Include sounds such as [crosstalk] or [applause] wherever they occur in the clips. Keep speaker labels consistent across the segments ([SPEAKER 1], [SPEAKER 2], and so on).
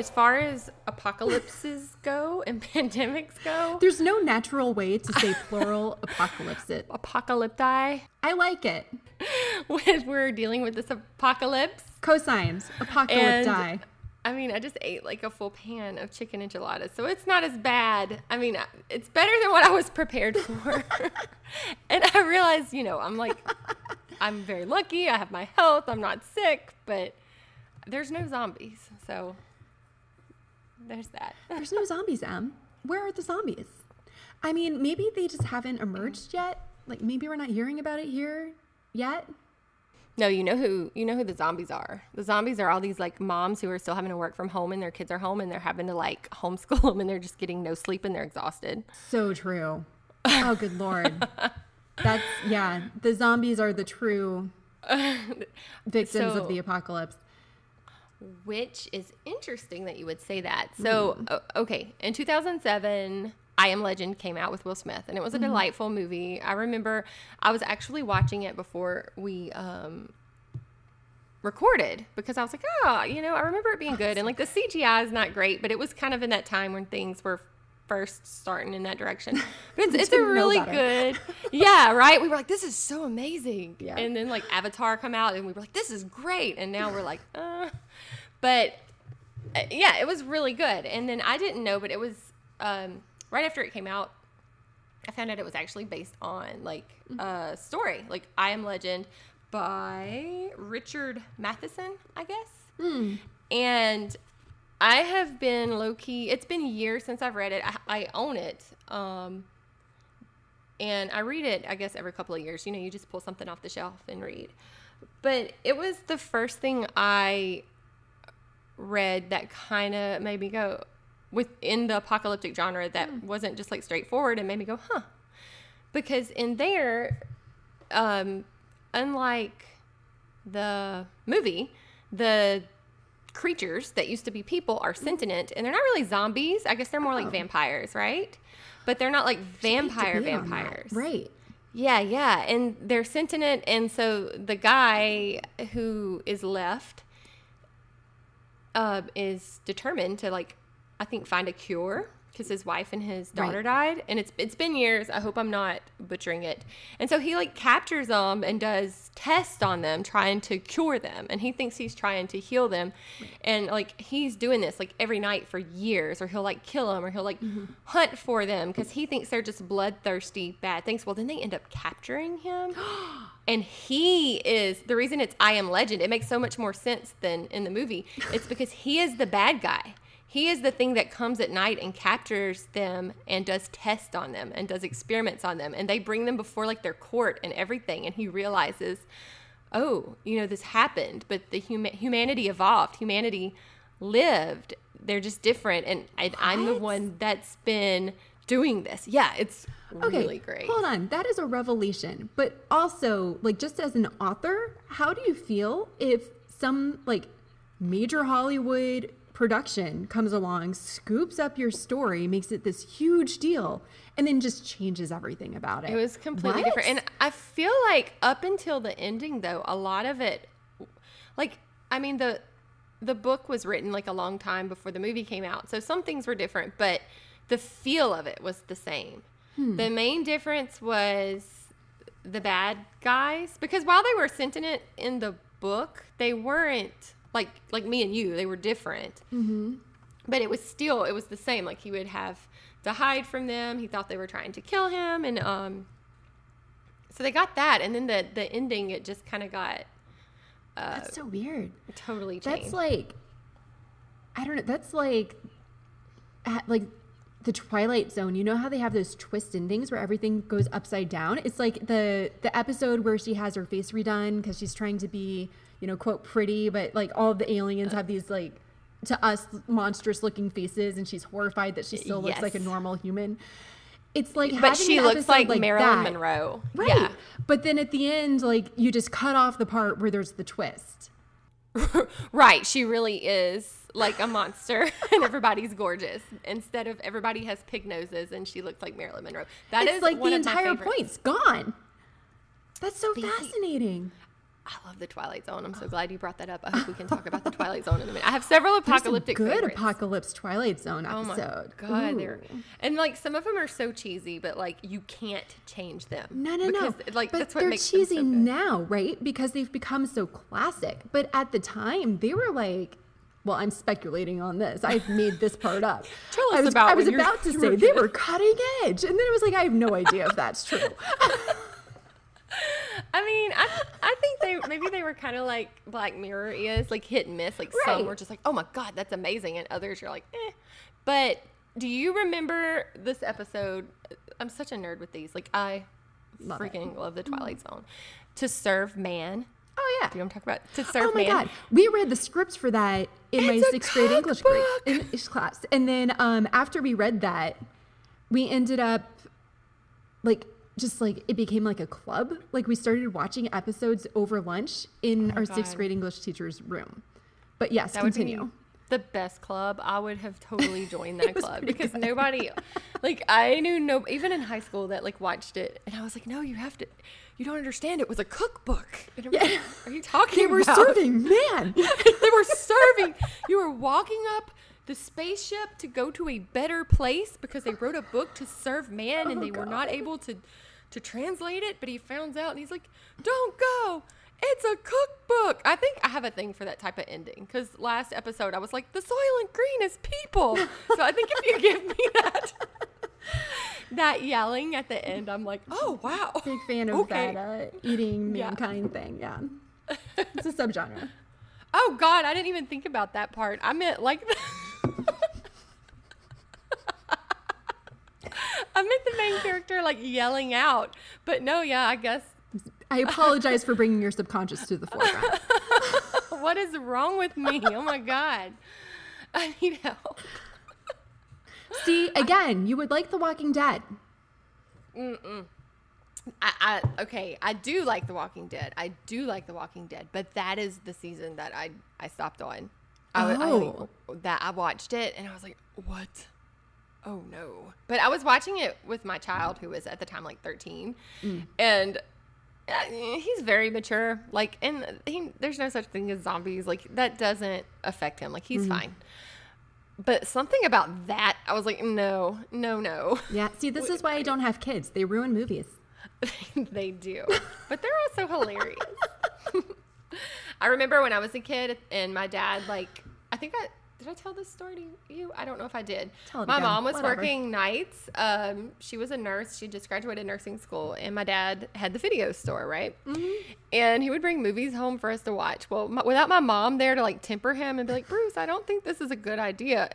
[SPEAKER 1] as far as apocalypses [laughs] go and [laughs] pandemics go,
[SPEAKER 2] There's no natural way to say plural [laughs] apocalypse.
[SPEAKER 1] apocalypti,
[SPEAKER 2] I like it.
[SPEAKER 1] when we're dealing with this apocalypse.
[SPEAKER 2] Cosines, apocalypti.
[SPEAKER 1] And I mean, I just ate like a full pan of chicken enchiladas, so it's not as bad. I mean, it's better than what I was prepared for. and I realized, you know, I'm like, I'm very lucky. I have my health. I'm not sick, but there's no zombies, so there's that. [laughs]
[SPEAKER 2] There's no zombies, Em. Where are the zombies? I mean, maybe they just haven't emerged yet. Like maybe we're not hearing about it here yet.
[SPEAKER 1] No, you know who you know who the zombies are. The zombies are all these like moms who are still having to work from home and their kids are home and they're having to like homeschool [laughs] them and they're just getting no sleep and they're exhausted.
[SPEAKER 2] So true. Oh, good lord. [laughs] That's yeah. The zombies are the true victims
[SPEAKER 1] So-
[SPEAKER 2] of the apocalypse.
[SPEAKER 1] Which is interesting that you would say that. So, hmm. o- okay, in 2007, I Am Legend came out with Will Smith, and it was a mm-hmm. delightful movie. I remember I was actually watching it before we um, recorded because I was like, oh, you know, I remember it being good. And like the CGI is not great, but it was kind of in that time when things were first starting in that direction. [laughs] But it's, it's a really good, [laughs] yeah, right? We were like, this is so amazing.
[SPEAKER 2] Yeah.
[SPEAKER 1] And then like Avatar come out, and we were like, this is great. And now we're like, uh, but uh, yeah, it was really good. And then I didn't know, but it was um, right after it came out. I found out it was actually based on like a story, like I Am Legend by Richard Matheson, I guess. And I have been low key. It's been years since I've read it. I, I own it, um, and I read it. I guess every couple of years. You know, you just pull something off the shelf and read. But it was the first thing I read that kind of made me go within the apocalyptic genre that wasn't just like straightforward and made me go, huh? Because in there, um, unlike the movie, the creatures that used to be people are sentient and they're not really zombies. I guess they're more like
[SPEAKER 2] Oh.
[SPEAKER 1] vampires, right? But they're not like vampire
[SPEAKER 2] Debate on that.
[SPEAKER 1] vampires.
[SPEAKER 2] Right.
[SPEAKER 1] Yeah, yeah. And they're sentient. And so the guy who is left uh, is determined to, like, I think, find a cure because his wife and his daughter
[SPEAKER 2] Right.
[SPEAKER 1] died. And it's it's been years. I hope I'm not butchering it. And so he, like, captures them and does tests on them, trying to cure them. And he thinks he's trying to heal them. And, like, he's doing this, like, every night for years. Or he'll, like, kill them or he'll, like, mm-hmm. hunt for them because he thinks they're just bloodthirsty bad things. Well, then they end up capturing him. [gasps] and he is the reason it's I Am Legend. It makes so much more sense than in the movie. It's because he is the bad guy. He is the thing that comes at night and captures them and does tests on them and does experiments on them. And they bring them before like their court and everything. And he realizes, oh, you know, this happened, but the huma- humanity evolved. Humanity lived. They're just different. And I, I'm the one that's been doing this. Yeah, it's
[SPEAKER 2] Okay.
[SPEAKER 1] really great.
[SPEAKER 2] Hold on. That is a revelation. But also, like, just as an author, how do you feel if some, like, major Hollywood production comes along, scoops up your story, makes it this huge deal, and then just changes everything about it?
[SPEAKER 1] It was completely
[SPEAKER 2] What?
[SPEAKER 1] different. And I feel like up until the ending though, a lot of it like I mean the the book was written like a long time before the movie came out. So some things were different, but the feel of it was the same. Hmm. The main difference was the bad guys because while they were sentient in the book, they weren't like like me and you. They were different but it was still it was the same like he would have to hide from them he thought they were trying to kill him and um so they got that and then the the ending it just kind of got
[SPEAKER 2] That's so weird.
[SPEAKER 1] totally changed
[SPEAKER 2] That's like, I don't know. That's like, like the Twilight Zone. You know how they have those twist endings where everything goes upside down. It's like the the episode where she has her face redone because she's trying to be, you know, quote pretty, but like all the aliens have these like to us monstrous looking faces, and she's horrified that she still looks like a normal human. It's like,
[SPEAKER 1] but she looks
[SPEAKER 2] episode
[SPEAKER 1] like, Marilyn
[SPEAKER 2] that.
[SPEAKER 1] Monroe
[SPEAKER 2] Right.
[SPEAKER 1] yeah
[SPEAKER 2] But then at the end, like you just cut off the part where there's the twist. [laughs]
[SPEAKER 1] right she really is like a monster [laughs] and everybody's gorgeous instead of everybody has pig noses and she looks like Marilyn Monroe That is
[SPEAKER 2] it's like
[SPEAKER 1] one
[SPEAKER 2] the entire point's gone. That's so
[SPEAKER 1] The-
[SPEAKER 2] fascinating.
[SPEAKER 1] I love the Twilight Zone. I'm so glad you brought that up. I hope we can talk about the [laughs] Twilight Zone in a minute. I have several apocalyptic
[SPEAKER 2] good
[SPEAKER 1] favorites.
[SPEAKER 2] apocalypse Twilight Zone
[SPEAKER 1] Oh my
[SPEAKER 2] episode.
[SPEAKER 1] god, they're
[SPEAKER 2] Ooh.
[SPEAKER 1] and like some of them are so cheesy, but like you can't change them.
[SPEAKER 2] No, no, no.
[SPEAKER 1] because, Like
[SPEAKER 2] but
[SPEAKER 1] that's what
[SPEAKER 2] they're
[SPEAKER 1] makes them
[SPEAKER 2] cheesy
[SPEAKER 1] so
[SPEAKER 2] now, right? Because they've become so classic. But at the time, they were like, well, I'm speculating on this. I've made this part up. [laughs]
[SPEAKER 1] Tell
[SPEAKER 2] I
[SPEAKER 1] us
[SPEAKER 2] was,
[SPEAKER 1] about
[SPEAKER 2] I was about to say they were cutting edge, and then it was like, I have no idea if that's true. [laughs] [laughs]
[SPEAKER 1] I mean, I, I think they maybe they were kind of like Black Mirror is like hit and miss. Like some were just like, oh my god, that's amazing, and others you're like, eh. But do you remember this episode? I'm such a nerd with these. Like I
[SPEAKER 2] Love it.
[SPEAKER 1] freaking love the Twilight Zone. To serve man.
[SPEAKER 2] Oh yeah.
[SPEAKER 1] Do you want to talk about to serve man.
[SPEAKER 2] Oh my
[SPEAKER 1] man?
[SPEAKER 2] god, we read the scripts for that in my
[SPEAKER 1] It's a
[SPEAKER 2] sixth grade English grade! English class, and then um, after we read that, we ended up like just like it became like a club. Like we started watching episodes over lunch in
[SPEAKER 1] Oh
[SPEAKER 2] our sixth grade English teacher's room. But yes,
[SPEAKER 1] That
[SPEAKER 2] continue.
[SPEAKER 1] the best club. I would have totally joined that [laughs] club because nobody, like, I knew no, even in high school that like watched it, and I was like, no, you have to, you don't understand. It was a cookbook. And like,
[SPEAKER 2] Yeah.
[SPEAKER 1] Are you talking
[SPEAKER 2] they were
[SPEAKER 1] about?
[SPEAKER 2] serving man. [laughs]
[SPEAKER 1] they were serving. You were walking up the spaceship to go to a better place because they wrote a book to serve man, and
[SPEAKER 2] Oh,
[SPEAKER 1] they were not able to to translate it. But he found out, and he's like, "Don't go." It's a cookbook. I think I have a thing for that type of ending because last episode I was like, the Soylent Green is people. [laughs] so I think if you give me that, that yelling at the end, I'm like, oh wow,
[SPEAKER 2] Big fan of [laughs]
[SPEAKER 1] Okay.
[SPEAKER 2] that uh, eating
[SPEAKER 1] Yeah.
[SPEAKER 2] mankind thing. Yeah, it's a subgenre. [laughs]
[SPEAKER 1] Oh God, I didn't even think about that part. I meant like [laughs] I meant the main character like yelling out. But no, yeah, I guess
[SPEAKER 2] I apologize for bringing your subconscious to the forefront. [laughs]
[SPEAKER 1] what is wrong with me? Oh my God. [laughs] I need help.
[SPEAKER 2] See, again, you would like The Walking Dead. Mm-mm.
[SPEAKER 1] I, I okay, I do like The Walking Dead. I do like The Walking Dead, but that is the season that I I stopped on. I, wa- I-
[SPEAKER 2] Oh.
[SPEAKER 1] that I watched it and I was like, what? Oh no! But I was watching it with my child who was at the time like 13, and uh, he's very mature. Like, and he, there's no such thing as zombies. Like that doesn't affect him. Like he's fine. But something about that, I was like, no, no, no.
[SPEAKER 2] Yeah. See, this is why I don't have kids. They ruin movies. [laughs]
[SPEAKER 1] they do. But they're also hilarious. [laughs] I remember when I was a kid and my dad, like, I think I did I tell this story to you? I don't know if I did.
[SPEAKER 2] Tell it
[SPEAKER 1] my
[SPEAKER 2] again.
[SPEAKER 1] mom was
[SPEAKER 2] Whatever.
[SPEAKER 1] working nights. Um, she was a nurse. She just graduated nursing school, and my dad had the video store, right?
[SPEAKER 2] Mm-hmm.
[SPEAKER 1] And he would bring movies home for us to watch. Well, my, without my mom there to like temper him and be like, Bruce, I don't think this is a good idea.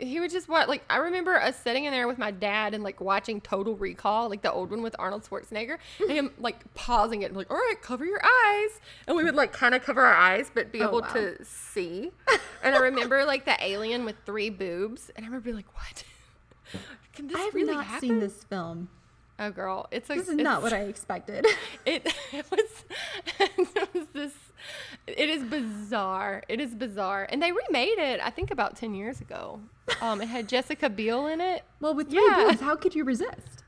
[SPEAKER 1] He would just watch like I remember us sitting in there with my dad and like watching Total Recall, like the old one with Arnold Schwarzenegger, and him like pausing it and like, all right, cover your eyes, and we would like kind of cover our eyes but be
[SPEAKER 2] Oh,
[SPEAKER 1] able
[SPEAKER 2] wow.
[SPEAKER 1] to see. and I remember like the alien with three boobs, and I remember being like, what? [laughs] Can this
[SPEAKER 2] I have
[SPEAKER 1] really
[SPEAKER 2] not
[SPEAKER 1] happen?
[SPEAKER 2] seen this film.
[SPEAKER 1] Oh, girl, it's a.
[SPEAKER 2] This is not what I [laughs] expected.
[SPEAKER 1] it, [laughs] it was it was this it is bizarre it is bizarre and they remade it i think about 10 years ago um it had jessica biel in it
[SPEAKER 2] well, with three
[SPEAKER 1] Yeah.
[SPEAKER 2] boobs, how could you resist?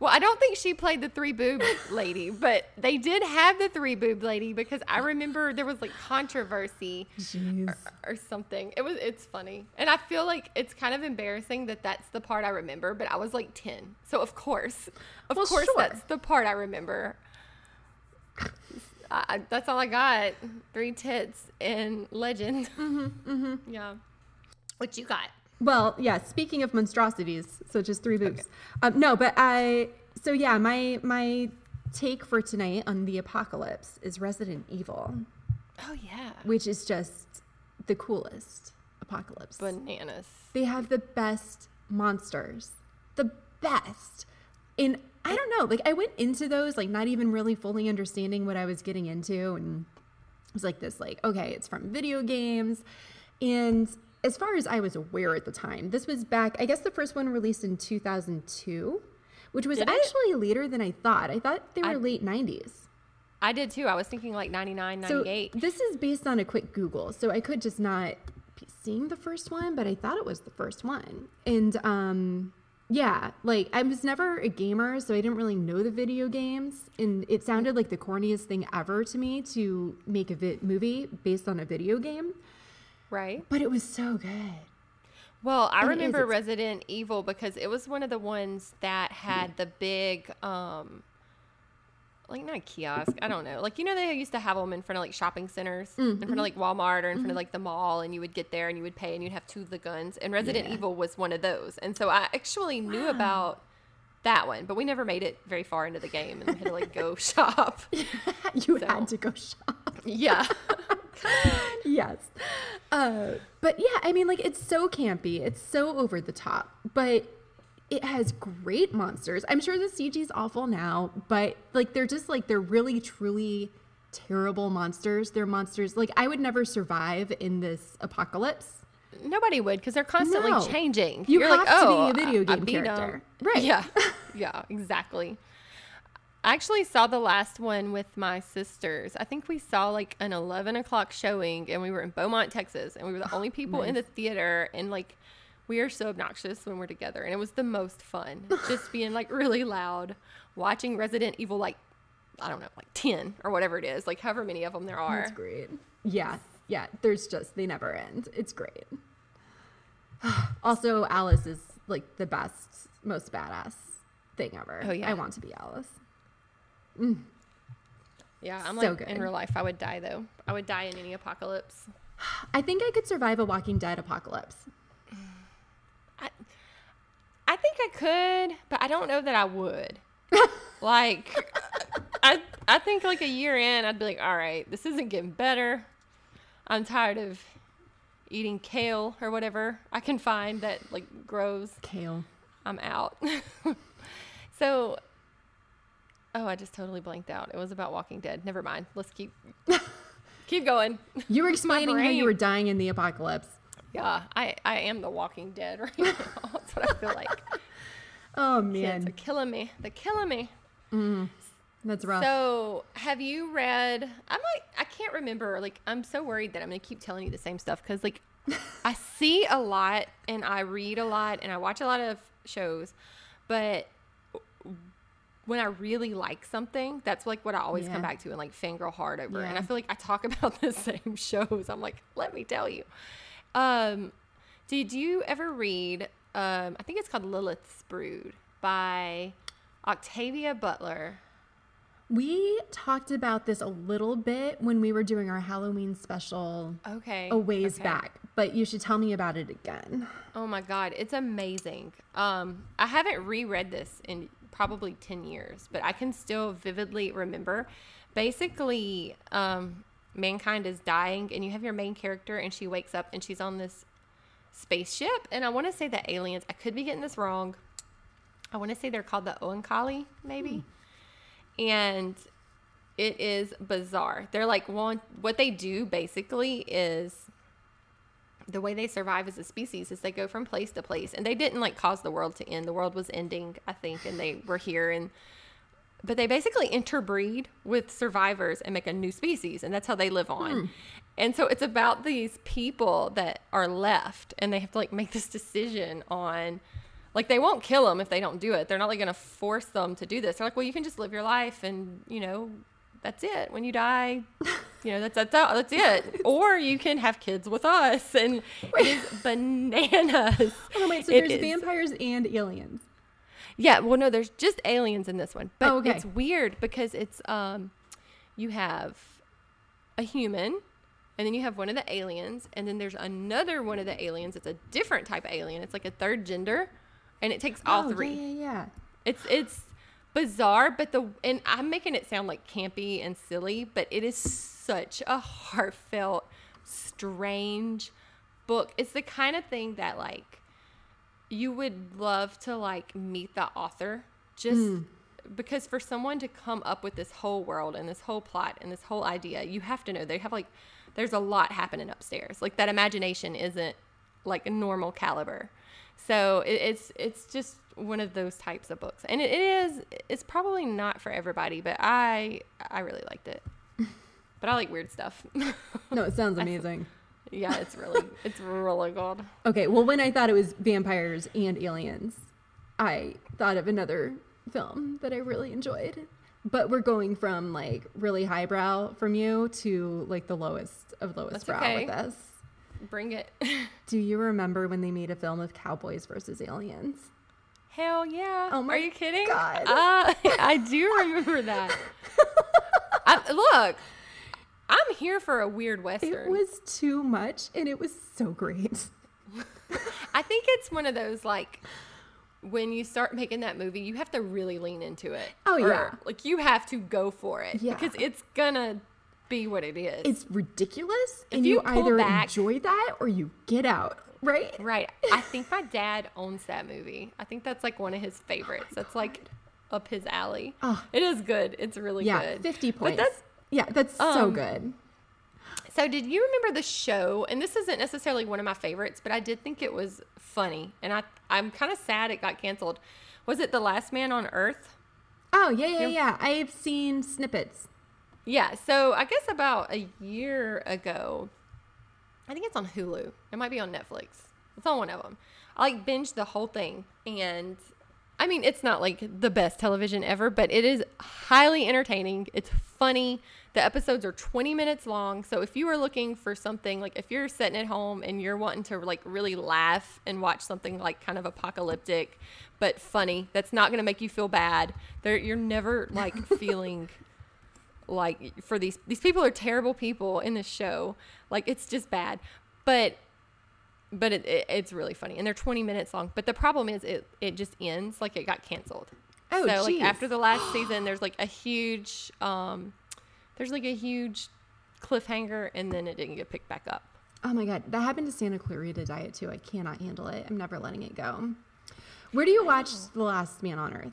[SPEAKER 1] well i don't think she played the three boob [laughs] lady but they did have the three boob lady because i remember there was like controversy
[SPEAKER 2] Jeez.
[SPEAKER 1] or something it was it's funny and i feel like it's kind of embarrassing that that's the part i remember but i was like 10 so of course of
[SPEAKER 2] Well,
[SPEAKER 1] course
[SPEAKER 2] sure.
[SPEAKER 1] that's the part i remember I, that's all i got three tits and legend
[SPEAKER 2] Mm-hmm,
[SPEAKER 1] yeah what you got
[SPEAKER 2] Well, yeah. Speaking of monstrosities, such as three boobs. Um, no, but I. So yeah, my my take for tonight on the apocalypse is Resident Evil,
[SPEAKER 1] oh yeah
[SPEAKER 2] which is just the coolest apocalypse.
[SPEAKER 1] bananas
[SPEAKER 2] They have the best monsters, the best. And I don't know, like I went into those like not even really fully understanding what I was getting into, and it was like this, like okay, it's from video games, and as far as I was aware at the time, this was back. I guess the first one released in 2002, which was
[SPEAKER 1] Did it?
[SPEAKER 2] actually later than I thought. I thought they were
[SPEAKER 1] I-
[SPEAKER 2] late 90s.
[SPEAKER 1] i did too i was thinking like 99 98
[SPEAKER 2] So this is based on a quick Google, so I could just not be seeing the first one, but I thought it was the first one. And um, Yeah, like I was never a gamer, so I didn't really know the video games, and it sounded like the corniest thing ever to me to make a vi- movie based on a video game.
[SPEAKER 1] Right.
[SPEAKER 2] But it was so good.
[SPEAKER 1] Well, I
[SPEAKER 2] And
[SPEAKER 1] remember
[SPEAKER 2] it's-
[SPEAKER 1] Resident Evil because it was one of the ones that had the big, um, like not a kiosk, I don't know. Like you know they used to have them in front of like shopping centers, in front of like Walmart or in front of like the mall, and you would get there and you would pay and you'd have two of the guns. And Resident
[SPEAKER 2] Yeah.
[SPEAKER 1] Evil was one of those, and so I actually knew about that one, but we never made it very far into the game and we had to like go [laughs] shop. [laughs]
[SPEAKER 2] you
[SPEAKER 1] So-
[SPEAKER 2] had to go shop.
[SPEAKER 1] yeah. [laughs]
[SPEAKER 2] yes. Uh, but yeah, I mean, like, it's so campy. It's so over the top, but it has great monsters. I'm sure the CG is awful now, but like, they're just like, they're really, truly terrible monsters. They're monsters. Like, I would never survive in this apocalypse.
[SPEAKER 1] Nobody would because they're constantly
[SPEAKER 2] No.
[SPEAKER 1] changing.
[SPEAKER 2] You
[SPEAKER 1] You're
[SPEAKER 2] have
[SPEAKER 1] like,
[SPEAKER 2] to be
[SPEAKER 1] oh,
[SPEAKER 2] a video game
[SPEAKER 1] beat 'em."
[SPEAKER 2] character. [laughs] Right.
[SPEAKER 1] Yeah. [laughs] yeah, exactly. I actually saw the last one with my sisters. I think we saw like an 11 o'clock showing and we were in Beaumont, Texas, and we were the only people in the theater. And like, we are so obnoxious when we're together. And it was the most fun just being like really loud, watching Resident Evil, like, I don't know, like 10 or whatever it is, like however many of them there are.
[SPEAKER 2] That's great. Yeah. Yeah. There's just, they never end. It's great. [sighs] also, Alice is like the best, most badass thing ever.
[SPEAKER 1] Oh, yeah.
[SPEAKER 2] I want to be Alice. Mm.
[SPEAKER 1] Yeah, I'm
[SPEAKER 2] So
[SPEAKER 1] like,
[SPEAKER 2] good.
[SPEAKER 1] in real life, I would die though. I would die in any apocalypse. [sighs]
[SPEAKER 2] I think I could survive a Walking Dead apocalypse.
[SPEAKER 1] I, I think I could, but I don't know that I would. [laughs] like, I I think like a year in, I'd be like, all right, this isn't getting better. I'm tired of eating kale or whatever I can find that like grows.
[SPEAKER 2] Kale.
[SPEAKER 1] I'm out. [laughs] so, oh, I just totally blanked out. It was about Walking Dead. Never mind. Let's keep [laughs] keep going.
[SPEAKER 2] You were explaining how you were dying in the apocalypse.
[SPEAKER 1] Yeah, I I am the Walking Dead right now. That's what I feel like.
[SPEAKER 2] Oh man,
[SPEAKER 1] Kids are killing me. They're killing me.
[SPEAKER 2] that's rough.
[SPEAKER 1] So, have you read? I'm like, I can't remember. Like, I'm so worried that I'm gonna keep telling you the same stuff because, like, [laughs] I see a lot and I read a lot and I watch a lot of shows, but when I really like something, that's like what I always
[SPEAKER 2] Yeah.
[SPEAKER 1] come back to and like fangirl hard over. And I feel like I talk [laughs] about the same shows. I'm like, let me tell you. Um, did you ever read? Um, I think it's called Lilith's Brood by Octavia Butler.
[SPEAKER 2] we talked about this a little bit when we were doing our Halloween special
[SPEAKER 1] Okay.
[SPEAKER 2] a ways
[SPEAKER 1] okay.
[SPEAKER 2] back, but you should tell me about it again.
[SPEAKER 1] Oh my god, it's amazing. Um, I haven't reread this in probably 10 years, but I can still vividly remember. Basically, um, mankind is dying, and you have your main character, and she wakes up and she's on this spaceship. And I want to say the aliens, I could be getting this wrong. I want to say they're called the Oankali, maybe. Hmm. And it is bizarre. They're like one, what they do basically is the way they survive as a species is they go from place to place and they didn't like cause the world to end the world was ending i think and they were here and but they basically interbreed with survivors and make a new species and that's how they live on hmm. And so it's about these people that are left and they have to like make this decision on like they won't kill them if they don't do it they're not like going to force them to do this they're like well you can just live your life and you know that's it when you die you know that's that's that's [laughs] it or you can have kids with us and it is [laughs] bananas
[SPEAKER 2] Oh wait, so
[SPEAKER 1] It
[SPEAKER 2] there's
[SPEAKER 1] is.
[SPEAKER 2] vampires and aliens.
[SPEAKER 1] yeah well no there's just aliens in this one but
[SPEAKER 2] Oh, okay.
[SPEAKER 1] it's weird because it's um you have a human and then you have one of the aliens and then there's another one of the aliens it's a different type of alien it's like a third gender and it takes all
[SPEAKER 2] oh,
[SPEAKER 1] three
[SPEAKER 2] Yeah, yeah, yeah.
[SPEAKER 1] it's it's bizarre, but the and I'm making it sound like campy and silly, but it is such a heartfelt, strange book. It's the kind of thing that like you would love to like meet the author just hmm. because for someone to come up with this whole world and this whole plot and this whole idea, you have to know they have like there's a lot happening upstairs. Like that imagination isn't like a normal caliber. So it, it's it's just one of those types of books, and it, it is it's probably not for everybody, but I I really liked it. [laughs] But I like weird stuff.
[SPEAKER 2] No, it sounds [laughs] amazing.
[SPEAKER 1] yeah, it's really [laughs] it's really good.
[SPEAKER 2] Okay, well, when I thought it was vampires and aliens, I thought of another film that I really enjoyed. But we're going from like really highbrow from you to like the lowest of lowest
[SPEAKER 1] That's
[SPEAKER 2] brow
[SPEAKER 1] okay.
[SPEAKER 2] with us.
[SPEAKER 1] Bring it. [laughs]
[SPEAKER 2] Do you remember when they made a film of cowboys versus aliens?
[SPEAKER 1] Hell yeah.
[SPEAKER 2] Oh my
[SPEAKER 1] Are you kidding?
[SPEAKER 2] God.
[SPEAKER 1] Uh, [laughs] I do remember that. [laughs] I, look, I'm here for a weird western.
[SPEAKER 2] It was too much and it was so great.
[SPEAKER 1] I think it's one of those like when you start making that movie, you have to really lean into it.
[SPEAKER 2] Oh,
[SPEAKER 1] Or,
[SPEAKER 2] yeah.
[SPEAKER 1] Like you have to go for it
[SPEAKER 2] Yeah.
[SPEAKER 1] because it's gonna be what it is.
[SPEAKER 2] It's ridiculous and
[SPEAKER 1] you
[SPEAKER 2] you, either
[SPEAKER 1] back-
[SPEAKER 2] enjoy that or you get out, right?
[SPEAKER 1] right. I think my dad owns that movie. I think that's like one of his favorites. That's like up his alley.
[SPEAKER 2] Oh.
[SPEAKER 1] It is good. It's really
[SPEAKER 2] Yeah,
[SPEAKER 1] good.
[SPEAKER 2] 50
[SPEAKER 1] But
[SPEAKER 2] points.
[SPEAKER 1] that's
[SPEAKER 2] yeah, that's so
[SPEAKER 1] um,
[SPEAKER 2] good.
[SPEAKER 1] So, did you remember the show? And this isn't necessarily one of my favorites, but I did think it was funny, and I I'm kind of sad it got canceled. Was it The Last Man on Earth?
[SPEAKER 2] Oh, yeah, yeah, yeah. I've seen snippets.
[SPEAKER 1] Yeah. So I guess about a year ago, I think it's on Hulu. It might be on Netflix. It's on one of them. I like binged the whole thing, and I mean, it's not like the best television ever, but it is highly entertaining. It's funny. The episodes are 20 minutes long. So if you are looking for something like if you're sitting at home and you're wanting to like really laugh and watch something like kind of apocalyptic but funny, that's not going to make you feel bad. There you're never like [laughs] feeling like for these these people are terrible people in this show. Like it's just bad. But but it, it, it's really funny. And they're 20 minutes long but the problem is it it just ends like it got canceled.
[SPEAKER 2] Oh,
[SPEAKER 1] so like after the last season there's like a huge um there's like a huge cliffhanger and then it didn't get picked back up.
[SPEAKER 2] Oh my god, that happened to Santa Clarita Diet too. I cannot handle it. I'm never letting it go. Where do you watch The Last Man on Earth?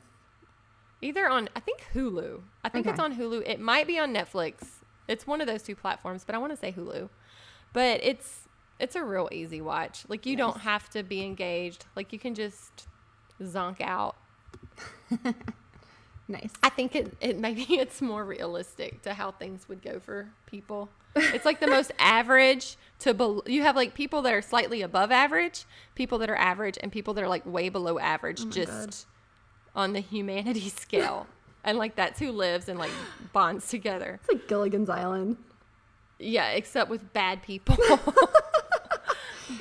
[SPEAKER 1] either on i think hulu. I think it's on hulu. It might be on netflix. It's one of those two platforms but i want to say hulu. But it's it's a real easy watch like you don't have to be engaged like you can just zonk out [laughs]
[SPEAKER 2] Nice.
[SPEAKER 1] I think it, it maybe [laughs] it's more realistic to how things would go for people. It's like the most [laughs] average to bel you have like people that are slightly above average, people that are average, and people that are like way below average, oh just on the humanity scale. and like that's who lives and like bonds together.
[SPEAKER 2] It's like Gilligan's Island.
[SPEAKER 1] Yeah, except with bad people.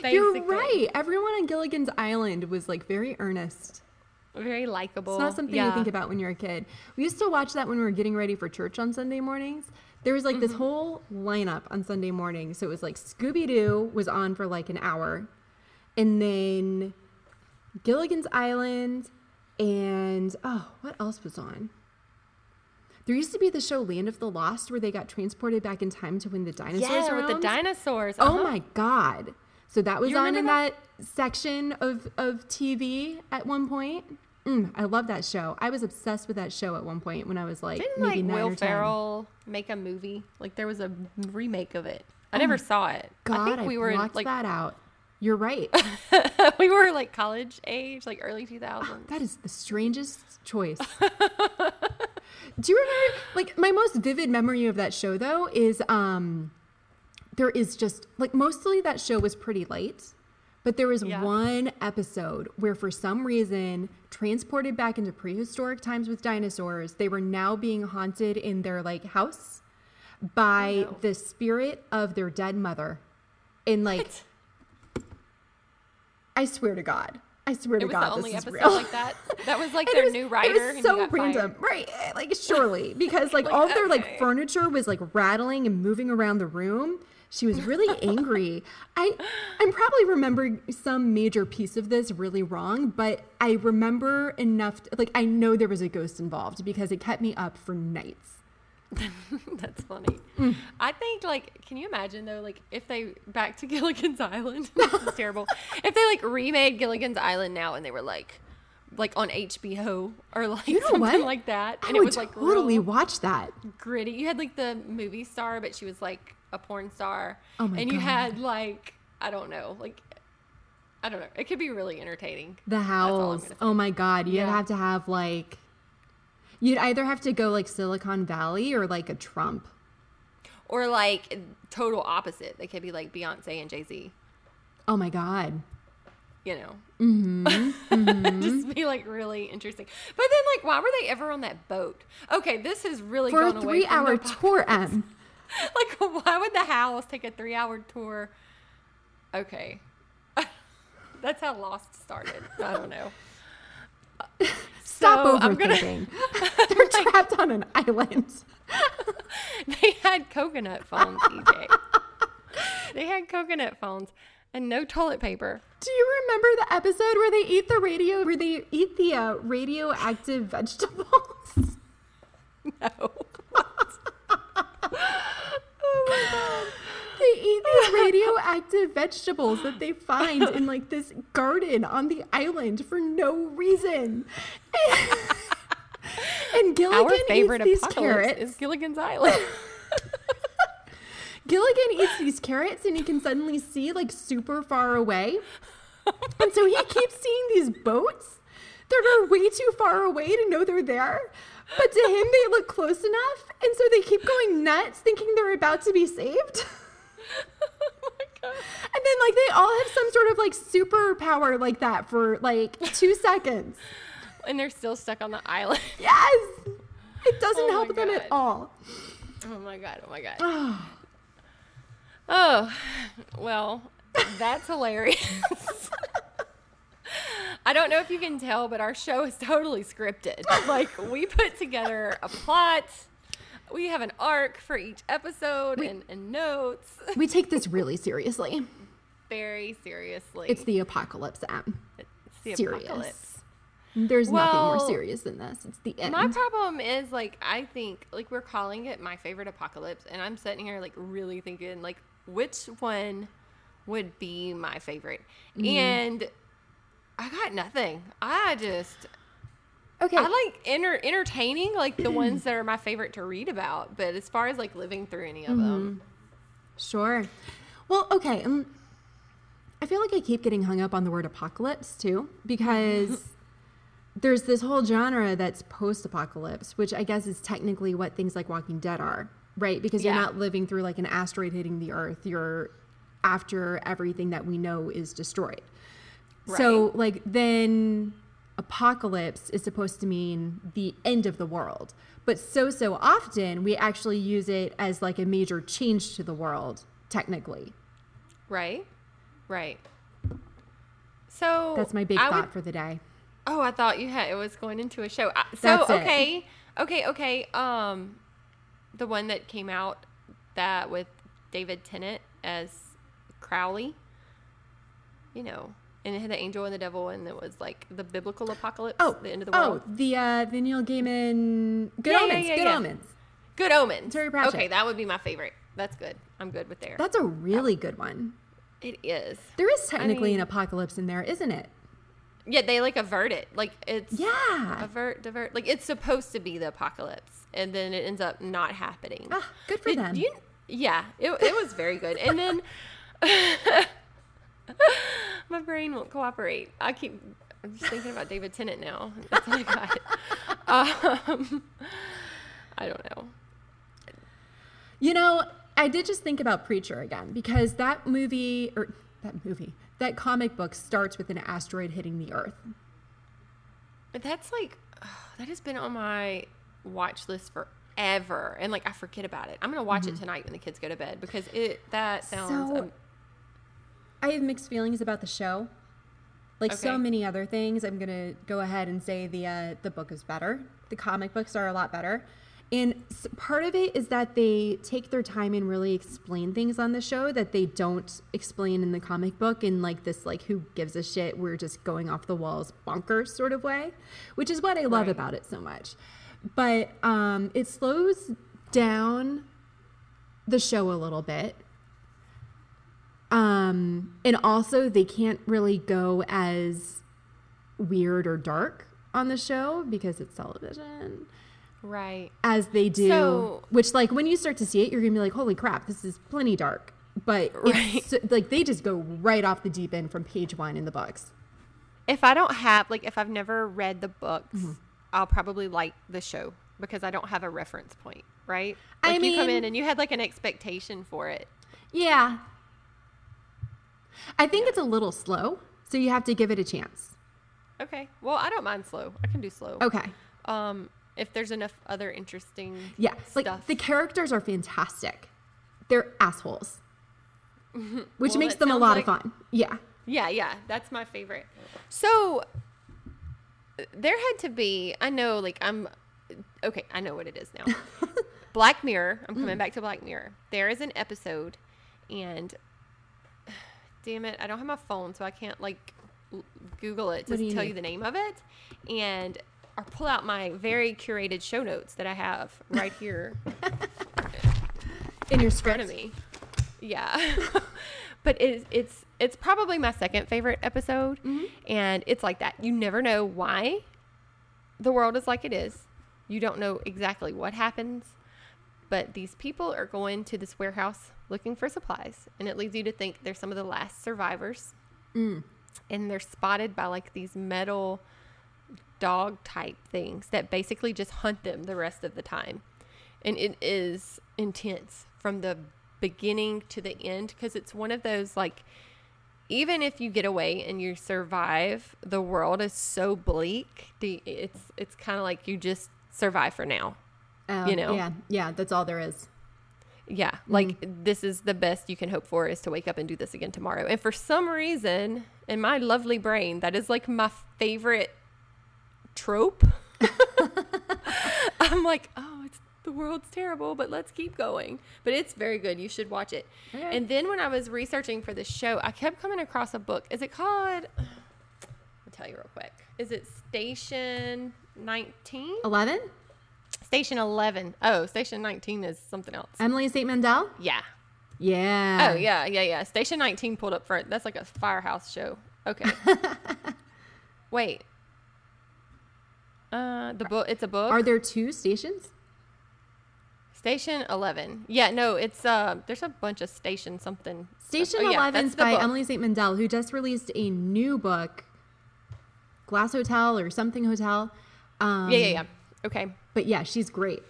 [SPEAKER 2] You're right. Everyone on Gilligan's Island was like very earnest.
[SPEAKER 1] Very likable.
[SPEAKER 2] It's not something
[SPEAKER 1] yeah.
[SPEAKER 2] you think about when you're a kid. We used to watch that when we were getting ready for church on Sunday mornings. There was like
[SPEAKER 1] Mm-hmm.
[SPEAKER 2] this whole lineup on Sunday morning. So it was like Scooby Doo was on for like an hour, and then Gilligan's Island, and oh, what else was on? There used to be the show Land of the Lost where they got transported back in time to when the dinosaurs
[SPEAKER 1] Yeah, with the dinosaurs.
[SPEAKER 2] Oh
[SPEAKER 1] uh-huh.
[SPEAKER 2] my god! So that was
[SPEAKER 1] You
[SPEAKER 2] on in
[SPEAKER 1] remember
[SPEAKER 2] that? section of of TV at one point. Mm, I love that show. I was obsessed with that show at one point when I was like
[SPEAKER 1] Didn't
[SPEAKER 2] maybe
[SPEAKER 1] like
[SPEAKER 2] nine
[SPEAKER 1] Will
[SPEAKER 2] or.
[SPEAKER 1] Ferrell make a movie? Like there was a remake of it. I never saw it.
[SPEAKER 2] Oh God,
[SPEAKER 1] I think we were like
[SPEAKER 2] that out. You're right. [laughs]
[SPEAKER 1] we were like college age, like early 2000s.
[SPEAKER 2] that is the strangest choice. [laughs] Do you remember? Like my most vivid memory of that show though is um, there is just like mostly that show was pretty light. But there was
[SPEAKER 1] Yeah.
[SPEAKER 2] one episode where, for some reason, transported back into prehistoric times with dinosaurs, they were now being haunted in their like house by
[SPEAKER 1] Oh, no.
[SPEAKER 2] the spirit of their dead mother. And like,
[SPEAKER 1] What?
[SPEAKER 2] I swear to God, I swear
[SPEAKER 1] It
[SPEAKER 2] to God,
[SPEAKER 1] the only
[SPEAKER 2] this is
[SPEAKER 1] episode
[SPEAKER 2] real.
[SPEAKER 1] like that. That was like [laughs] their
[SPEAKER 2] was-
[SPEAKER 1] new writer.
[SPEAKER 2] It was so random,
[SPEAKER 1] fired.
[SPEAKER 2] right? Like surely, [laughs] because like,
[SPEAKER 1] Like,
[SPEAKER 2] all their like furniture was like rattling and moving around the room. She was really angry. I I'm probably remembering some major piece of this really wrong, but I remember enough. To, like I know there was a ghost involved because it kept me up for nights. [laughs]
[SPEAKER 1] That's funny.
[SPEAKER 2] Mm.
[SPEAKER 1] I think like, can you imagine though, like if they back to [laughs] Gilligan's Island? [laughs] this is terrible. If they like remade Gilligan's Island now and they were like, like on HBO or like
[SPEAKER 2] You know
[SPEAKER 1] something
[SPEAKER 2] what?
[SPEAKER 1] like that,
[SPEAKER 2] I
[SPEAKER 1] and it
[SPEAKER 2] would
[SPEAKER 1] was like
[SPEAKER 2] totally watch that.
[SPEAKER 1] gritty. You had like the movie star, but she was like a porn star.
[SPEAKER 2] Oh my
[SPEAKER 1] and you had like I don't know, like I don't know. It could be really entertaining.
[SPEAKER 2] The
[SPEAKER 1] Howells.
[SPEAKER 2] Oh my god, you'd
[SPEAKER 1] Yeah.
[SPEAKER 2] have to have like you'd either have to go like Silicon Valley or like a Trump.
[SPEAKER 1] Or like total opposite. They could be like Beyonce and Jay Z.
[SPEAKER 2] Oh my god.
[SPEAKER 1] You know,
[SPEAKER 2] Mm-hmm. [laughs]
[SPEAKER 1] just be like really interesting. But then, like, why were they ever on that boat? Okay, this is really
[SPEAKER 2] For a
[SPEAKER 1] gone away three-hour
[SPEAKER 2] tour, M. [laughs] [laughs]
[SPEAKER 1] like why would the house take a three hour tour okay that's how lost started i don't know
[SPEAKER 2] Stop
[SPEAKER 1] So, I'm gonna-
[SPEAKER 2] overthinking. They're trapped on an island.
[SPEAKER 1] they had coconut phones ej they had coconut phones and no toilet paper
[SPEAKER 2] Do you remember the episode where they eat the radio, where they eat the uh, radioactive vegetables? [laughs]
[SPEAKER 1] no [laughs] oh my god.
[SPEAKER 2] They eat these radioactive vegetables that they find in like this garden on the island for no reason. [laughs] and Gilligan
[SPEAKER 1] our favorite
[SPEAKER 2] eats these
[SPEAKER 1] apocalypse
[SPEAKER 2] carrots.
[SPEAKER 1] is gilligan's island
[SPEAKER 2] Gilligan eats these carrots and he can suddenly see like super far away. And so he keeps seeing these boats that are way too far away to know they're there. But to him, they look close enough. And so they keep going nuts thinking they're about to be saved. [laughs]
[SPEAKER 1] oh my god
[SPEAKER 2] And then like they all have some sort of like superpower like that for like two seconds.
[SPEAKER 1] and they're still stuck on the island
[SPEAKER 2] Yes. It doesn't
[SPEAKER 1] Oh
[SPEAKER 2] help them at all.
[SPEAKER 1] oh my god oh my god [sighs] ah. Oh, well, that's hilarious. I don't know if you can tell, but our show is totally scripted. Like, we put together a plot, we have an arc for each episode and, and notes
[SPEAKER 2] we take this really seriously.
[SPEAKER 1] very seriously.
[SPEAKER 2] It's the apocalypse, app.
[SPEAKER 1] It's the
[SPEAKER 2] serious.
[SPEAKER 1] apocalypse.
[SPEAKER 2] There's nothing more serious than this. It's the end.
[SPEAKER 1] My problem is like I think like we're calling it my favorite apocalypse, and I'm sitting here like really thinking like which one would be my favorite,
[SPEAKER 2] Mm-hmm.
[SPEAKER 1] and I got nothing. I just
[SPEAKER 2] okay.
[SPEAKER 1] I like enter- entertaining like the ones [clears throat] that are my favorite to read about, but as far as like living through any of them,
[SPEAKER 2] Sure. Well, okay. Um, I feel like I keep getting hung up on the word apocalypse too, because [laughs] there's this whole genre that's post apocalypse, which I guess is technically what things like Walking Dead are, right? Because you're not living through like an asteroid hitting the earth. You're after everything that we know is destroyed. So, like, then apocalypse is supposed to mean the end of the world. But so, so often we actually use it as like a major change to the world, technically.
[SPEAKER 1] right, right. So
[SPEAKER 2] That's my big
[SPEAKER 1] I
[SPEAKER 2] thought
[SPEAKER 1] would-
[SPEAKER 2] for the day.
[SPEAKER 1] Oh, I thought you had it was going into a show. Uh, So okay, okay, okay. Um, the one that came out that with David Tennant as Crowley. You know, and it had the angel and the devil, and it was like the biblical apocalypse.
[SPEAKER 2] Oh,
[SPEAKER 1] the end of the world.
[SPEAKER 2] Oh, the uh, the Neil Gaiman Good
[SPEAKER 1] Yeah,
[SPEAKER 2] Omens.
[SPEAKER 1] yeah,
[SPEAKER 2] Good
[SPEAKER 1] yeah.
[SPEAKER 2] Omens.
[SPEAKER 1] Good Omens.
[SPEAKER 2] Terry Pratchett.
[SPEAKER 1] Okay, that would be my favorite. That's good. I'm good with there.
[SPEAKER 2] That's a really good one.
[SPEAKER 1] It is.
[SPEAKER 2] There is technically
[SPEAKER 1] mean-
[SPEAKER 2] an apocalypse in there, isn't it?
[SPEAKER 1] Yeah, they like avert it. Like it's
[SPEAKER 2] Yeah.
[SPEAKER 1] avert, divert. Like it's supposed to be the apocalypse, and then it ends up not happening.
[SPEAKER 2] Ah, good for
[SPEAKER 1] Did
[SPEAKER 2] them.
[SPEAKER 1] you- yeah, it, it was very good. And then [laughs] my brain won't cooperate. I keep. I'm just thinking about David Tennant now. That's all I got. [laughs] Um, I don't know.
[SPEAKER 2] You know, I did just think about Preacher again because that movie or that movie, that comic book starts with an asteroid hitting the earth.
[SPEAKER 1] But that's like [sighs] that has been on my watch list forever, and like I forget about it. I'm gonna watch it tonight when the kids go to bed because it that sounds.
[SPEAKER 2] Mm-hmm. So-
[SPEAKER 1] um,
[SPEAKER 2] I have mixed feelings about the show. Like so many other things, I'm gonna go ahead and say the uh, the book is better. The comic books are a lot better, and part of it is that they take their time and really explain things on the show that they don't explain in the comic book in like this like who gives a shit we're just going off the walls bonkers sort of way, which is what I love
[SPEAKER 1] Right.
[SPEAKER 2] about it so much. But um, it slows down the show a little bit um, and also they can't really go as weird or dark on the show because it's television
[SPEAKER 1] right.
[SPEAKER 2] as they do.
[SPEAKER 1] So-
[SPEAKER 2] which, like, when you start to see it, you're gonna be like, "Holy crap, this is plenty dark." But
[SPEAKER 1] Right.
[SPEAKER 2] like they just go right off the deep end from page one in the books.
[SPEAKER 1] If I don't have like if I've never read the books,
[SPEAKER 2] Mm-hmm.
[SPEAKER 1] I'll probably like the show because I don't have a reference point, right?
[SPEAKER 2] I
[SPEAKER 1] Like you come in and you had like an expectation for it.
[SPEAKER 2] Yeah, I think it's a little slow So you have to give it a chance.
[SPEAKER 1] Okay. Well, I don't mind slow. I can do slow.
[SPEAKER 2] Okay.
[SPEAKER 1] Um, if there's enough other interesting
[SPEAKER 2] Yeah. Like the characters are fantastic. They're assholes. [laughs] Which
[SPEAKER 1] Well,
[SPEAKER 2] makes them a lot
[SPEAKER 1] like-
[SPEAKER 2] of fun. Yeah.
[SPEAKER 1] Yeah, yeah, that's my favorite. So there had to be, I know, like, I'm okay, I know what it is now. [laughs] Black Mirror, I'm coming mm. back to Black Mirror. There is an episode, and [sighs] damn it, I don't have my phone, so I can't, like, Google it to tell
[SPEAKER 2] need?
[SPEAKER 1] you the name of it. And or pull out my very curated show notes that I have right here [laughs]
[SPEAKER 2] In your
[SPEAKER 1] front of me. Yeah. [laughs] but it's it's it's probably my second favorite episode mm-hmm. and it's like that. You never know why the world is like it is. You don't know exactly what happens, but these people are going to this warehouse looking for supplies and it leads you to think they're some of the last survivors. Mm. And they're spotted by like these metal dog type things that basically just hunt them the rest of the time. And it is intense from the beginning to the end because it's one of those like even if you get away and you survive, the world is so bleak. The it's it's kind of like you just survive for now.
[SPEAKER 2] Oh,
[SPEAKER 1] you know.
[SPEAKER 2] Yeah. Yeah. That's all there is.
[SPEAKER 1] Yeah, mm-hmm. like this is the best you can hope for is to wake up and do this again tomorrow. And for some reason, in my lovely brain, that is like my favorite trope. [laughs] I'm like, oh, it's the world's terrible, but let's keep going. But it's very good. You should watch it.
[SPEAKER 2] Okay.
[SPEAKER 1] And then when I was researching for the show, I kept coming across a book. Is it called? [sighs] I'll tell you real quick. Is it Station 19?
[SPEAKER 2] 11?
[SPEAKER 1] Station 11. Oh, Station 19 is something else.
[SPEAKER 2] Emily St. Mandel?
[SPEAKER 1] Yeah.
[SPEAKER 2] Yeah.
[SPEAKER 1] Oh yeah, yeah, yeah. Station 19 pulled up front. That's like a firehouse show. Okay. [laughs] Wait. Uh, the book. It's a book.
[SPEAKER 2] Are there two stations?
[SPEAKER 1] Station 11. Yeah, no, it's uh. There's a bunch of station something.
[SPEAKER 2] Station
[SPEAKER 1] Oh, yeah,
[SPEAKER 2] 11
[SPEAKER 1] that's
[SPEAKER 2] by
[SPEAKER 1] book.
[SPEAKER 2] Emily St. Mandel, who just released a new book, Glass Hotel or something hotel. Um,
[SPEAKER 1] Yeah, yeah, yeah. Okay.
[SPEAKER 2] But yeah, she's great.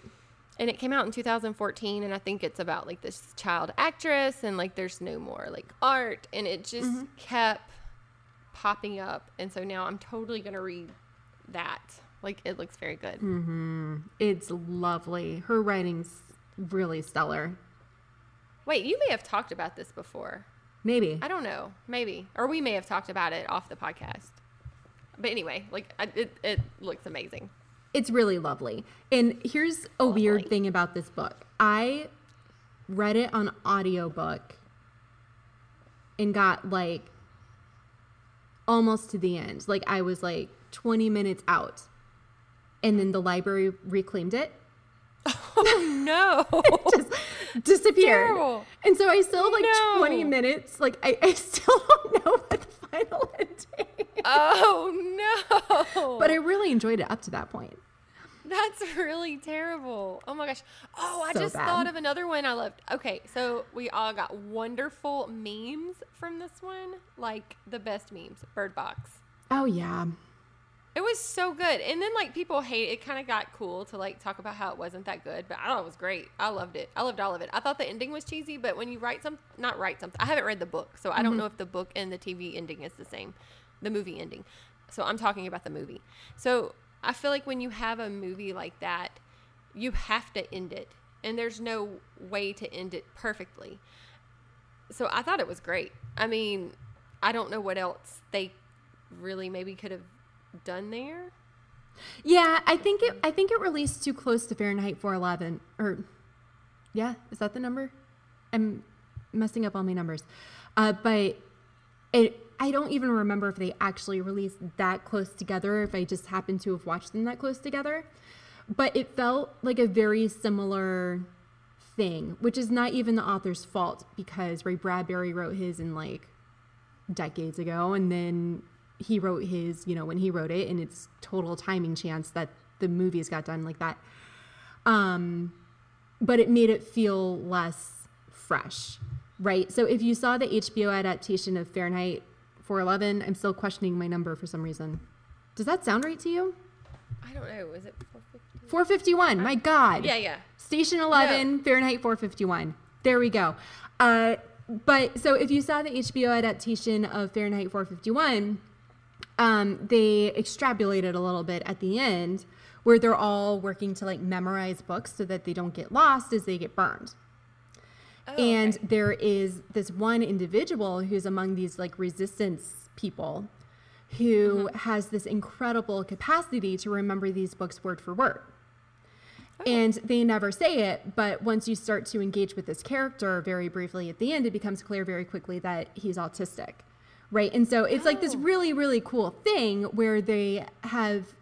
[SPEAKER 1] And it came out in 2014, and I think it's about like this child actress, and like there's no more like art, and it just
[SPEAKER 2] Mm-hmm.
[SPEAKER 1] kept popping up, and so now I'm totally gonna read that. Like it looks very good. Mm-hmm.
[SPEAKER 2] It's lovely. Her writing's really stellar.
[SPEAKER 1] Wait, you may have talked about this before.
[SPEAKER 2] Maybe.
[SPEAKER 1] I don't know. Maybe. Or we may have talked about it off the podcast. But anyway, like I, it, it looks amazing.
[SPEAKER 2] It's really lovely. And here's a weird thing about this book. I read it on audiobook and got like almost to the end. Like I was like 20 minutes out. And then the library reclaimed it. [laughs]
[SPEAKER 1] Oh no. [laughs]
[SPEAKER 2] It Just disappeared.
[SPEAKER 1] Terrible.
[SPEAKER 2] And so I still have like
[SPEAKER 1] No.
[SPEAKER 2] 20 minutes. Like I, I still [laughs] don't know what the final ending.
[SPEAKER 1] oh no.
[SPEAKER 2] But I really enjoyed it up to that point.
[SPEAKER 1] That's really terrible. Oh my gosh. Oh, I
[SPEAKER 2] So
[SPEAKER 1] just
[SPEAKER 2] bad.
[SPEAKER 1] thought of another one I loved. Okay, so we all got wonderful memes from this one, like the best memes. Bird Box.
[SPEAKER 2] Oh yeah.
[SPEAKER 1] It was so good. And then like people hate it kind of got cool to like talk about how it wasn't that good, but I thought it was great. I loved it. I loved all of it. I thought the ending was cheesy, but when you write some not write something. I haven't read the book, so I don't mm-hmm. know if the book and the TV ending is the same. The movie ending. So I'm talking about the movie. So I feel like when you have a movie like that, you have to end it. And there's no way to end it perfectly. So I thought it was great. I mean, I don't know what else they really maybe could have done there.
[SPEAKER 2] Yeah, I think it. I think it released too close to Fahrenheit 411. Or, yeah, is that the number? I'm messing up all my numbers. Uh, but it. I don't even remember if they actually released that close together. If I just happened to have watched them that close together, but it felt like a very similar thing, which is not even the author's fault because Ray Bradbury wrote his in like decades ago and then he wrote his you know when he wrote it and it's total timing chance that the movies got done like that um but it made it feel less fresh right so if you saw the hbo adaptation of fahrenheit 411 i'm still questioning my number for some reason does that sound right to you
[SPEAKER 1] I don't know. Is it 450?
[SPEAKER 2] 451 my god
[SPEAKER 1] Yeah, yeah.
[SPEAKER 2] Station 11, Fahrenheit 451. There we go. Uh, but so if you saw the HBO adaptation of Fahrenheit 451, um, they extrapolated a little bit at the end where they're all working to like memorize books so that they don't get lost as they get burned.
[SPEAKER 1] Oh,
[SPEAKER 2] and
[SPEAKER 1] okay.
[SPEAKER 2] there is this one individual who's among these like resistance people who
[SPEAKER 1] Mm-hmm.
[SPEAKER 2] has this incredible capacity to remember these books word for word.
[SPEAKER 1] Oh.
[SPEAKER 2] And they never say it, but once you start to engage with this character very briefly at the end, it becomes clear very quickly that he's autistic. Right. And so it's like this
[SPEAKER 1] Oh.
[SPEAKER 2] really, really cool thing where they have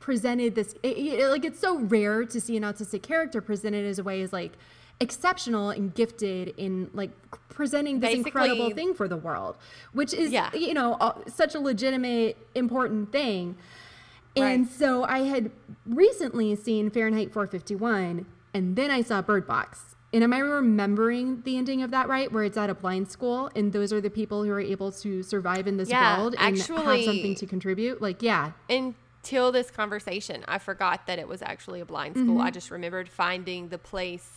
[SPEAKER 2] presented this it, it- like it's so rare to see an autistic character presented as a way as like exceptional and gifted in like presenting this incredible thing for the world which is
[SPEAKER 1] Yeah.
[SPEAKER 2] you know uh, such a legitimate important thing and
[SPEAKER 1] Right.
[SPEAKER 2] so i had recently seen fahrenheit 451 and then i saw bird box and am i remembering the ending of that right where it's at a blind school and those are the people who are able to survive in this
[SPEAKER 1] Yeah,
[SPEAKER 2] world and have something to contribute like yeah
[SPEAKER 1] until this conversation, I forgot that it was actually a blind school.
[SPEAKER 2] Mm-hmm.
[SPEAKER 1] I just remembered finding the place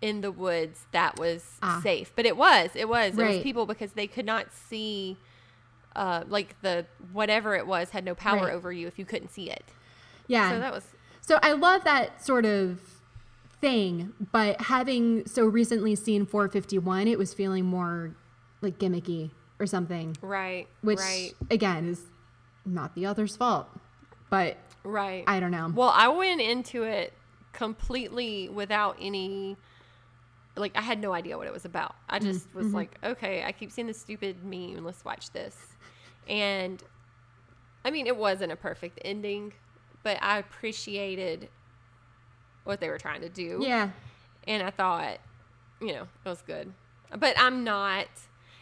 [SPEAKER 1] in the woods that was
[SPEAKER 2] Ah.
[SPEAKER 1] safe. But it was, it was, it was people because they could not see, uh, like the whatever it was had no power
[SPEAKER 2] Right.
[SPEAKER 1] over you if you couldn't see it.
[SPEAKER 2] yeah
[SPEAKER 1] So that was
[SPEAKER 2] So I love that sort of thing, but having so recently seen 451, it was feeling more like gimmicky or something,
[SPEAKER 1] right,
[SPEAKER 2] which
[SPEAKER 1] right,
[SPEAKER 2] again is not the other's fault. But
[SPEAKER 1] right.
[SPEAKER 2] I don't know.
[SPEAKER 1] Well, I went into it completely without any like I had no idea what it was about. I
[SPEAKER 2] Mm-hmm.
[SPEAKER 1] just was like, okay, I keep seeing this stupid meme, let's watch this. And I mean, it wasn't a perfect ending, but I appreciated what they were trying to do.
[SPEAKER 2] yeah.
[SPEAKER 1] And I thought, you know, it was good. But I'm not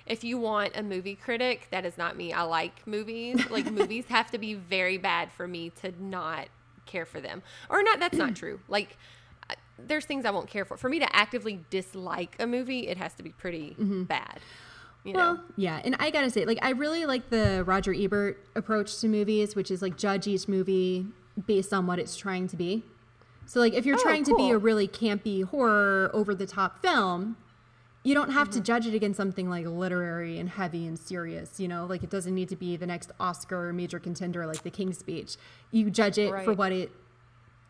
[SPEAKER 1] if you want a movie critic, that is not me. I like movies. [laughs] Like movies have to be very bad for me to not care for them. Or not that's not [clears throat] true. Like uh, there's things I won't care for. For me to actively dislike a movie, it has to be pretty mm-hmm. bad. You
[SPEAKER 2] Well,
[SPEAKER 1] know.
[SPEAKER 2] yeah, and I gotta say, like, I really like the Roger Ebert approach to movies, which is like judge each movie based on what it's trying to be. So, like, if you're
[SPEAKER 1] Oh,
[SPEAKER 2] trying to be a really campy horror, over the top film, you don't have
[SPEAKER 1] Mm-hmm.
[SPEAKER 2] to judge it against something like literary and heavy and serious. You know, like it doesn't need to be the next Oscar major contender like The King's Speech. You judge it for what it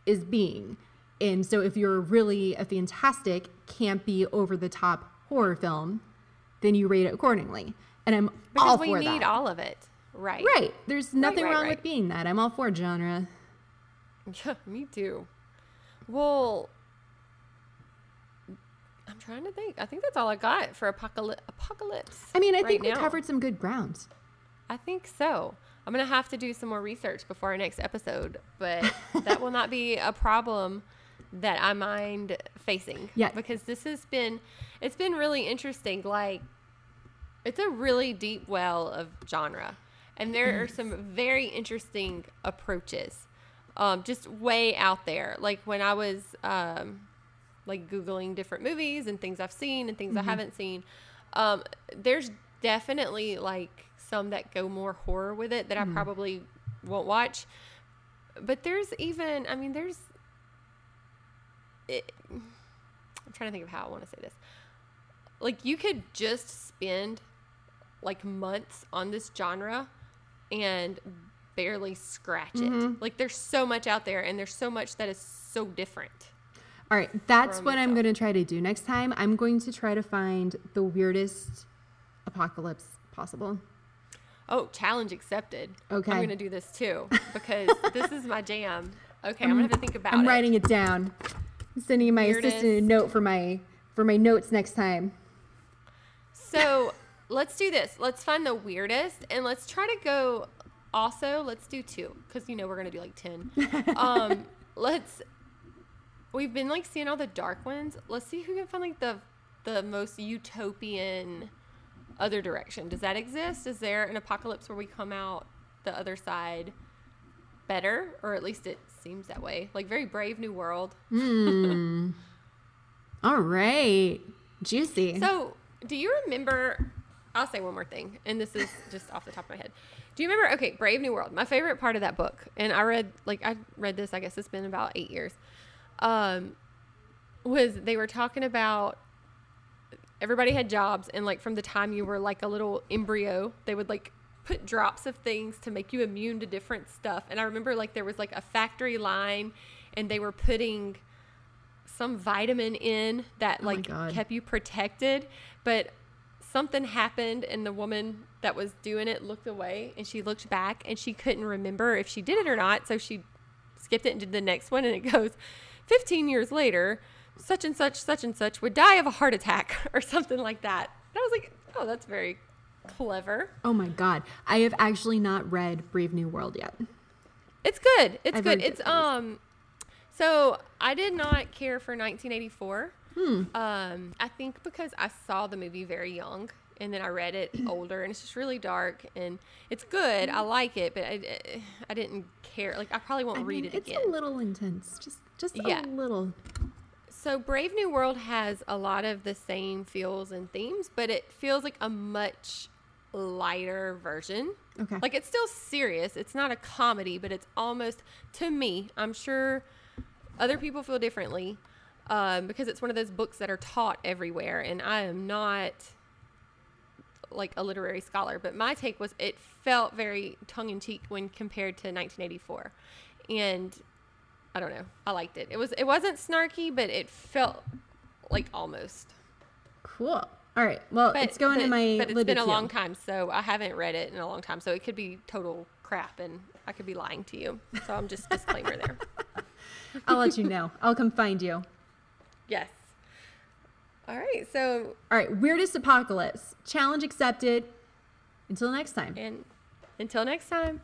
[SPEAKER 2] is being. And so, if you're really a fantastic, campy, over the top horror film, then you rate it accordingly. And I'm
[SPEAKER 1] Because
[SPEAKER 2] all
[SPEAKER 1] we need all of it. Right.
[SPEAKER 2] right. There's nothing
[SPEAKER 1] right,
[SPEAKER 2] wrong
[SPEAKER 1] right.
[SPEAKER 2] with being that. I'm all for genre.
[SPEAKER 1] Yeah, [laughs] me too. Well, I'm trying to think. I think that's all I got for apocalypse. Apocalypse.
[SPEAKER 2] I mean, I
[SPEAKER 1] right
[SPEAKER 2] think we
[SPEAKER 1] now.
[SPEAKER 2] covered some good grounds.
[SPEAKER 1] I think so. I'm gonna have to do some more research before our next episode, but [laughs] that will not be a problem that I mind facing.
[SPEAKER 2] Yeah.
[SPEAKER 1] Because this has been, it's been really interesting. Like, it's a really deep well of genre, and there are mm. some very interesting approaches, um, just way out there. Like when I was um, like googling different movies and things I've seen and things I haven't seen, um, there's definitely like some that go more horror with it that I probably won't watch. But there's even, I mean, there's. It, I'm trying to think of how I want to say this. Like you could just spend like months on this genre and barely scratch it. Mm-hmm. Like there's so much out there and there's so much that is so different.
[SPEAKER 2] All right, that's what I'm going to try to do next time. I'm going to try to find the weirdest apocalypse possible.
[SPEAKER 1] Oh, challenge accepted.
[SPEAKER 2] Okay.
[SPEAKER 1] I'm gonna do this too [laughs] because this is my jam. Okay, I'm, gonna have to think about it.
[SPEAKER 2] I'm writing it down. I'm sending my assistant a note for my for my notes next time.
[SPEAKER 1] So let's do this. Let's find the weirdest and let's try to go. Also, let's do two because you know we're gonna do like ten. [laughs] Um, let's. We've been like seeing all the dark ones. Let's see who can find like the the most utopian other direction. Does that exist? Is there an apocalypse where we come out the other side better, or at least it seems that way? Like very brave new world. [laughs]
[SPEAKER 2] All right. Juicy.
[SPEAKER 1] So, do you remember? I'll say one more thing, and this is just off the top of my head. Do you remember? Okay, Brave New World. My favorite part of that book, and I read like I read this. I guess it's been about eight years. Um, was they were talking about everybody had jobs, and like from the time you were like a little embryo, they would like put drops of things to make you immune to different stuff. And I remember like there was like a factory line, and they were putting some vitamin in that
[SPEAKER 2] Oh
[SPEAKER 1] like
[SPEAKER 2] God.
[SPEAKER 1] kept you protected, but something happened and the woman that was doing it looked away and she looked back and she couldn't remember if she did it or not. So she skipped it and did the next one and it goes 15 years later such and such such and such would die of a heart attack [laughs] or something like that. And i was like oh that's very clever.
[SPEAKER 2] Oh my god. I have actually not read Brave New World yet.
[SPEAKER 1] it's good. It's
[SPEAKER 2] I've
[SPEAKER 1] good. it's um so i did not care for 1984
[SPEAKER 2] Hmm.
[SPEAKER 1] Um, I think because I saw the movie very young and then I read it [clears throat] older and it's just really dark and it's good. I like it, but I, I didn't care. Like I probably won't
[SPEAKER 2] I
[SPEAKER 1] read
[SPEAKER 2] mean,
[SPEAKER 1] it
[SPEAKER 2] it's
[SPEAKER 1] again.
[SPEAKER 2] a little intense. Just just
[SPEAKER 1] Yeah.
[SPEAKER 2] a little.
[SPEAKER 1] so Brave New World has a lot of the same feels and themes, but it feels like a much lighter version.
[SPEAKER 2] Okay.
[SPEAKER 1] Like it's still serious. It's not a comedy, but it's almost to me. I'm sure other people feel differently um, because it's one of those books that are taught everywhere, and I am not like a literary scholar. But my take was it felt very tongue in cheek when compared to 1984, and I don't know. I liked it. It was it wasn't snarky, but it felt like almost.
[SPEAKER 2] Cool. All right. Well,
[SPEAKER 1] But
[SPEAKER 2] it's going
[SPEAKER 1] but,
[SPEAKER 2] in my
[SPEAKER 1] But it's
[SPEAKER 2] Libby
[SPEAKER 1] been a long time, so I haven't read it in a long time. So it could be total crap, and I could be lying to you. So I'm just disclaimer there. [laughs]
[SPEAKER 2] I'll let you know. I'll come find you.
[SPEAKER 1] Yes. All right. So
[SPEAKER 2] All right. Weirdest apocalypse. Challenge accepted. Until next time.
[SPEAKER 1] and until next time.